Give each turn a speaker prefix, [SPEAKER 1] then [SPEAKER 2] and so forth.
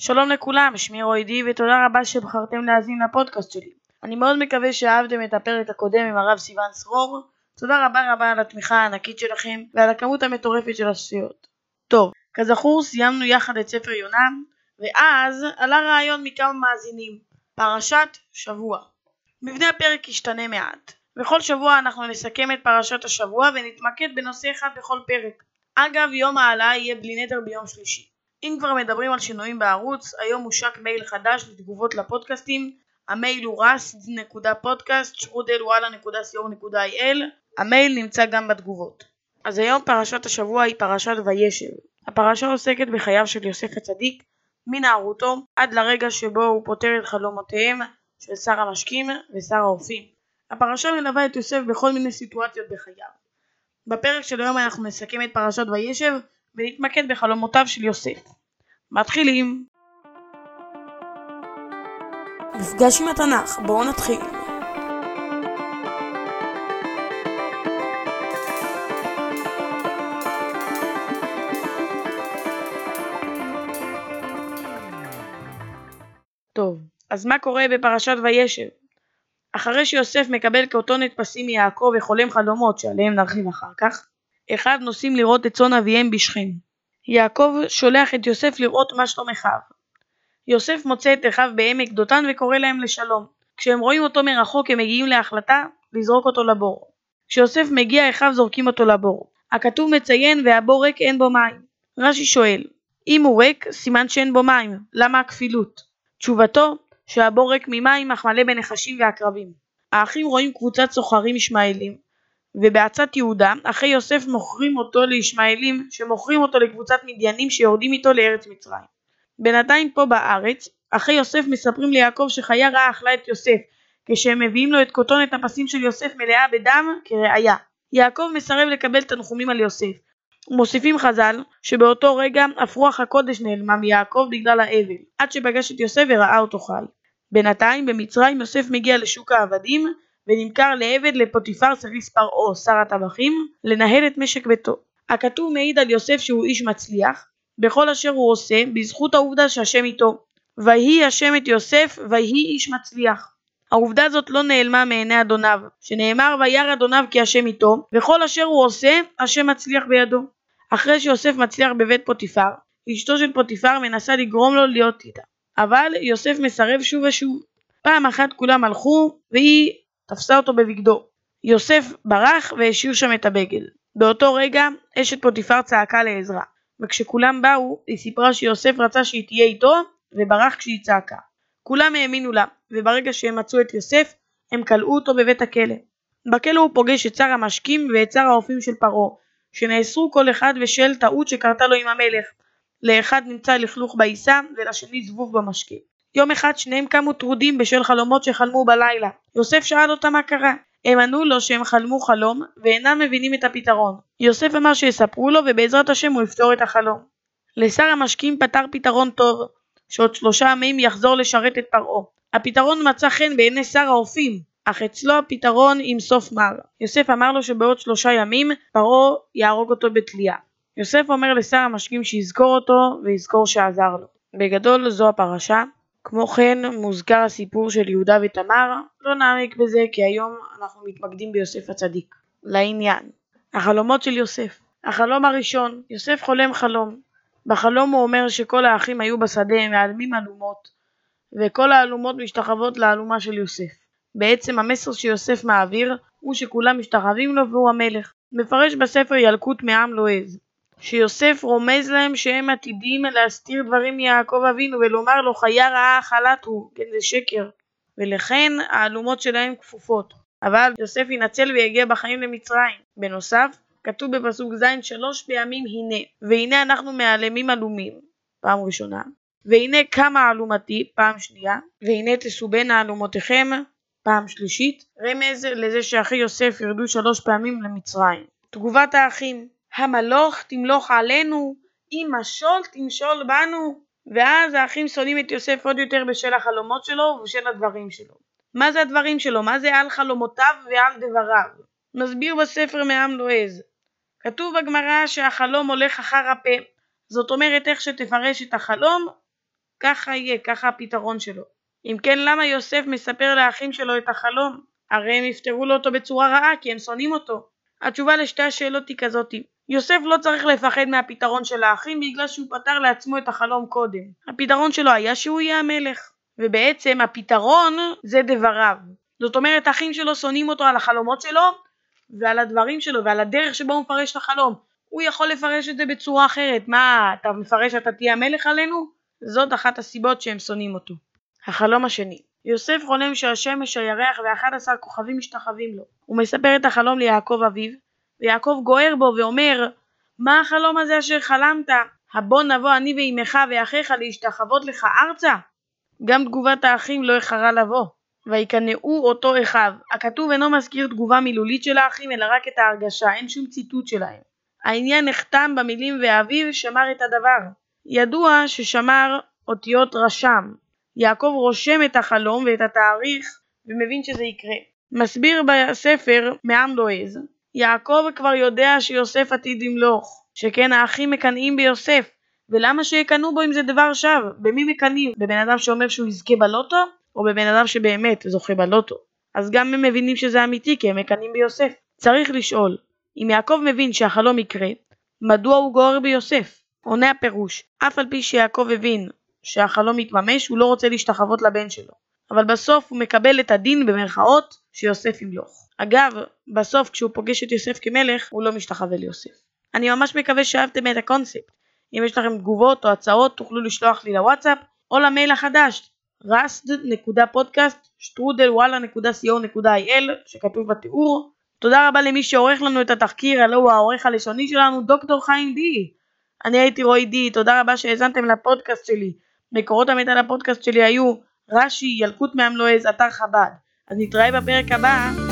[SPEAKER 1] שלום לכולם, שמי רועי די ותודה רבה שבחרתם להאזין לפודקאסט שלי. אני מאוד מקווה שאהבתם את הפרק הקודם עם הרב סיון סרור. תודה רבה רבה על התמיכה הענקית שלכם ועל הכמות המטורפת של הצפיות. טוב, כזכור סיימנו יחד את ספר יונה, ואז עלה רעיון מכמה מאזינים, פרשת שבוע. מבנה הפרק השתנה מעט. בכל שבוע אנחנו נסכם את פרשת השבוע ונתמקד בנושא אחד בכל פרק. אגב, יום העלאה יהיה בלי נדר ביום שלישי. אם כבר מדברים על שינויים בערוץ, היום הושק מייל חדש לתגובות לפודקאסטים, המייל הוא rust.podcast.שרודלוואלה.co.il המייל נמצא גם בתגובות. אז היום פרשת השבוע היא פרשת וישב. הפרשה עוסקת בחייו של יוסף הצדיק, מנערותו עד לרגע שבו הוא פותר את חלומותיהם של שר המשקים ושר האופים. הפרשה מלווה את יוסף בכל מיני סיטואציות בחייו. בפרק של היום אנחנו נסכם את פרשת וישב ונתמקד בחלומותיו של יוסף. מתחילים. מפגש עם התנ"ך, בואו נתחיל. טוב, אז מה קורה בפרשת וישב? אחרי שיוסף מקבל כאותו נתפסים מיעקב וחולם חלומות שעליהם נרחיב אחר כך, אחד נוסעים לראות את צאן אביהם בשכם. יעקב שולח את יוסף לראות מה שלום אחיו. יוסף מוצא את אחיו בעמק דותן וקורא להם לשלום. כשהם רואים אותו מרחוק הם מגיעים להחלטה לזרוק אותו לבור. כשיוסף מגיע אחיו זורקים אותו לבור. הכתוב מציין והבור ריק אין בו מים. רש"י שואל אם הוא ריק סימן שאין בו מים, למה הכפילות? תשובתו שהבור ריק ממים אך מלא בנחשים ועקרבים. האחים רואים קבוצת סוחרים ישמעאלים ובעצת יהודה אחי יוסף מוכרים אותו לישמעאלים שמוכרים אותו לקבוצת מדיינים שיורדים איתו לארץ מצרים. בינתיים פה בארץ אחי יוסף מספרים ליעקב שחיה רעה אכלה את יוסף כשהם מביאים לו את כותונת הפסים של יוסף מלאה בדם כראיה. יעקב מסרב לקבל תנחומים על יוסף. ומוסיפים חז"ל שבאותו רגע אף רוח הקודש נעלמה מיעקב בגלל האבל עד שפגש את יוסף וראה אותו חי. בינתיים במצרים יוסף מגיע לשוק העבדים ונמכר לעבד לפוטיפר סריס פרעה שר הטבחים לנהל את משק ביתו. הכתוב מעיד על יוסף שהוא איש מצליח בכל אשר הוא עושה בזכות העובדה שהשם איתו. ויהי השם את יוסף ויהי איש מצליח. העובדה הזאת לא נעלמה מעיני אדוניו, שנאמר וירא אדוניו כי השם איתו, וכל אשר הוא עושה, השם מצליח בידו. אחרי שיוסף מצליח בבית פוטיפר, אשתו של פוטיפר מנסה לגרום לו להיות איתה. אבל יוסף מסרב שוב ושוב. פעם אחת כולם הלכו, והיא תפסה אותו בבגדו. יוסף ברח והשאיר שם את הבגד. באותו רגע אשת פוטיפר צעקה לעזרה, וכשכולם באו היא סיפרה שיוסף רצה שהיא תהיה איתו וברח כשהיא צעקה. כולם האמינו לה, וברגע שהם מצאו את יוסף הם כלאו אותו בבית הכלא. בכלא הוא פוגש את שר המשקים ואת שר האופים של פרעה, שנאסרו כל אחד בשל טעות שקרתה לו עם המלך. לאחד נמצא לכלוך בעיסה ולשני זבוב במשקה. יום אחד שניהם קמו טרודים בשל חלומות שחלמו בלילה. יוסף שאל אותם מה קרה. הם ענו לו שהם חלמו חלום ואינם מבינים את הפתרון. יוסף אמר שיספרו לו ובעזרת השם הוא יפתור את החלום. לשר המשקים פתר פתרון טוב, שעוד שלושה ימים יחזור לשרת את פרעה. הפתרון מצא חן בעיני שר האופים, אך אצלו הפתרון עם סוף מר. יוסף אמר לו שבעוד שלושה ימים פרעה יהרוג אותו בתלייה. יוסף אומר לשר המשקים שיזכור אותו ויזכור שעזר לו. בגדול זו הפרשה. כמו כן מוזכר הסיפור של יהודה ותמר, לא נעמיק בזה כי היום אנחנו מתמקדים ביוסף הצדיק. לעניין החלומות של יוסף החלום הראשון, יוסף חולם חלום. בחלום הוא אומר שכל האחים היו בשדה מעלמים אלומות וכל האלומות משתחוות לאלומה של יוסף. בעצם המסר שיוסף מעביר הוא שכולם משתחווים לו והוא המלך. מפרש בספר ילקוט מעם לועז שיוסף רומז להם שהם עתידים להסתיר דברים מיעקב אבינו ולומר לו חיה רעה חלת הוא, כן זה שקר, ולכן האלומות שלהם כפופות. אבל יוסף ינצל ויגיע בחיים למצרים. בנוסף, כתוב בפסוק ז' שלוש פעמים הנה, והנה אנחנו מעלמים עלומים, פעם ראשונה, והנה קמה אלומתי, פעם שנייה, והנה תסובנה אלומותיכם, פעם שלישית, רמז לזה שאחי יוסף ירדו שלוש פעמים למצרים. תגובת האחים המלוך תמלוך עלינו, אם משול תמשול בנו. ואז האחים שונאים את יוסף עוד יותר בשל החלומות שלו ובשל הדברים שלו. מה זה הדברים שלו? מה זה על חלומותיו ועל דבריו? מסביר בספר מעם לועז. כתוב בגמרא שהחלום הולך אחר הפה. זאת אומרת איך שתפרש את החלום, ככה יהיה, ככה הפתרון שלו. אם כן, למה יוסף מספר לאחים שלו את החלום? הרי הם יפתרו לו אותו בצורה רעה, כי הם שונאים אותו. התשובה לשתי השאלות היא כזאתי. יוסף לא צריך לפחד מהפתרון של האחים בגלל שהוא פתר לעצמו את החלום קודם. הפתרון שלו היה שהוא יהיה המלך. ובעצם הפתרון זה דבריו. זאת אומרת, האחים שלו שונאים אותו על החלומות שלו ועל הדברים שלו ועל הדרך שבו הוא מפרש את החלום. הוא יכול לפרש את זה בצורה אחרת. מה, אתה מפרש שאתה תהיה המלך עלינו? זאת אחת הסיבות שהם שונאים אותו. החלום השני יוסף חולם שהשמש, הירח ואחד עשר כוכבים משתחווים לו. הוא מספר את החלום ליעקב אביו, ויעקב גוער בו ואומר מה החלום הזה אשר חלמת? הבוא נבוא אני ואימך ואחיך להשתחוות לך ארצה? גם תגובת האחים לא איחרה לבוא. ויקנאו אותו אחיו. הכתוב אינו מזכיר תגובה מילולית של האחים אלא רק את ההרגשה, אין שום ציטוט שלהם. העניין נחתם במילים ואביו שמר את הדבר. ידוע ששמר אותיות רשם. יעקב רושם את החלום ואת התאריך ומבין שזה יקרה. מסביר בספר מעם לועז יעקב כבר יודע שיוסף עתיד למלוך, שכן האחים מקנאים ביוסף, ולמה שיקנאו בו אם זה דבר שווא? במי מקנאים? בבן אדם שאומר שהוא יזכה בלוטו? או בבן אדם שבאמת זוכה בלוטו? אז גם הם מבינים שזה אמיתי כי הם מקנאים ביוסף. צריך לשאול, אם יעקב מבין שהחלום יקרה, מדוע הוא גורר ביוסף? עונה הפירוש, אף על פי שיעקב הבין שהחלום יתממש, הוא לא רוצה להשתחוות לבן שלו. אבל בסוף הוא מקבל את הדין במרכאות שיוסף ימלוך. אגב, בסוף כשהוא פוגש את יוסף כמלך, הוא לא משתחווה ליוסף. אני ממש מקווה שאהבתם את הקונספט. אם יש לכם תגובות או הצעות, תוכלו לשלוח לי לוואטסאפ או למייל החדש rasd.podcast.strudel.co.il שכתוב בתיאור. תודה רבה למי שעורך לנו את התחקיר, הלו הוא העורך הלשוני שלנו, דוקטור חיים די. אני הייתי רועי די, תודה רבה שהאזנתם לפודקאסט שלי. מקורות המידע לפודקאסט שלי היו רש"י, ילקוט מעם לועז, אתר חב"ד. אז נתראה בפרק הבא.